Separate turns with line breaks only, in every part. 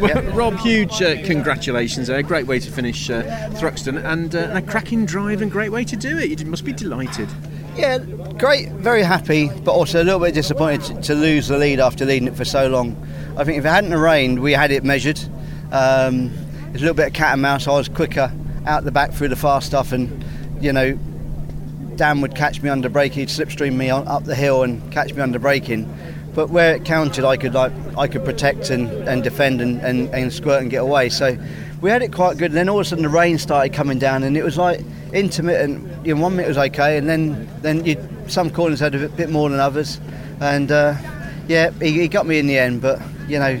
Well, Rob, huge uh, congratulations there. Great way to finish uh, Thruxton and, uh, and a cracking drive and great way to do it. You must be delighted.
Yeah, great, very happy, but also a little bit disappointed to, to lose the lead after leading it for so long. I think if it hadn't rained, we had it measured. Um, it's a little bit of cat and mouse. I was quicker out the back through the fast stuff, and you know, Dan would catch me under braking, He'd slipstream me on, up the hill and catch me under braking. But where it counted, I could like I could protect and, and defend and, and, and squirt and get away. So we had it quite good. And then all of a sudden the rain started coming down, and it was like intermittent. You know, one minute was okay, and then then you, some corners had a bit, more than others. And uh, yeah, he, he got me in the end. But you know,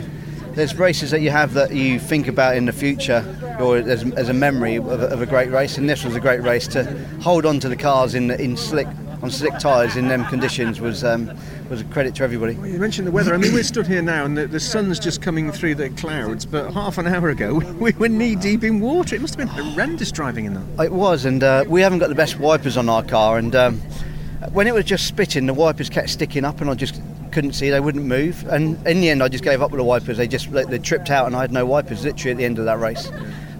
there's races that you have that you think about in the future or as, as a memory of of a great race, and this was a great race to hold on to the cars in in slick on slick tyres in them conditions was um, was a credit to everybody.
Well, you mentioned the weather. I mean, we're stood here now, and the, the, sun's just coming through the clouds. But half an hour ago, we were knee deep in water. It must have been horrendous driving in that.
It was, and uh, we haven't got the best wipers on our car, and um, when it was just spitting, the wipers kept sticking up, and I just couldn't see. They wouldn't move, and in the end, I just gave up with the wipers. They just they tripped out, and I had no wipers literally at the end of that race.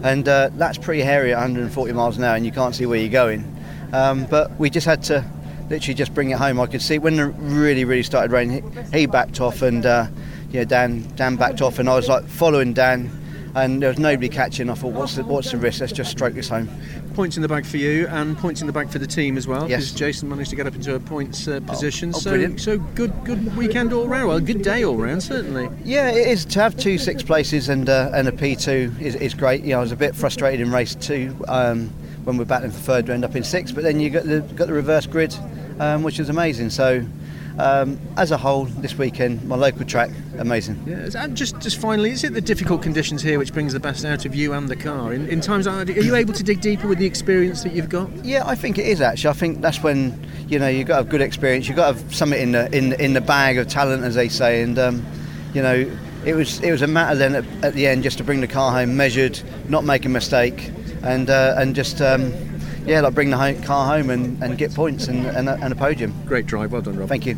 And uh, that's pretty hairy at 140 miles an hour, and you can't see where you're going. Um, but we just had to literally just bring it home. I could see when it really, really started raining, he, he backed off and uh, yeah, Dan, Dan backed off, and I was like following Dan, and there was nobody catching. I thought, what's the, what's the risk? Let's just stroke this home.
Points in the bag for you, and points in the bag for the team as well.
Yes.
Jason managed to get up into a points uh, position.
Oh, oh,
so,
brilliant.
so good, good weekend all round. Well, good day all round, certainly.
Yeah, it is to have two six places and uh, and a P two is, is great. You know, I was a bit frustrated in race two um, when we're battling for third to end up in sixth, but then you got the got the reverse grid, um, which is amazing. So. Um, as a whole, this weekend, my local track, amazing.
Yeah, and just just finally, is it the difficult conditions here which brings the best out of you and the car? In, in times like that, are you able to dig deeper with the experience that you've got?
Yeah, I think it is actually. I think that's when you know you've got to have good experience. You've got to have something in the in in the bag of talent, as they say. And um, you know, it was it was a matter then at, at, the end just to bring the car home measured, not make a mistake, and uh, and just. Um, yeah, like bring the car home and, and get points and, and, a, and a podium.
Great drive, well done, Rob.
Thank you.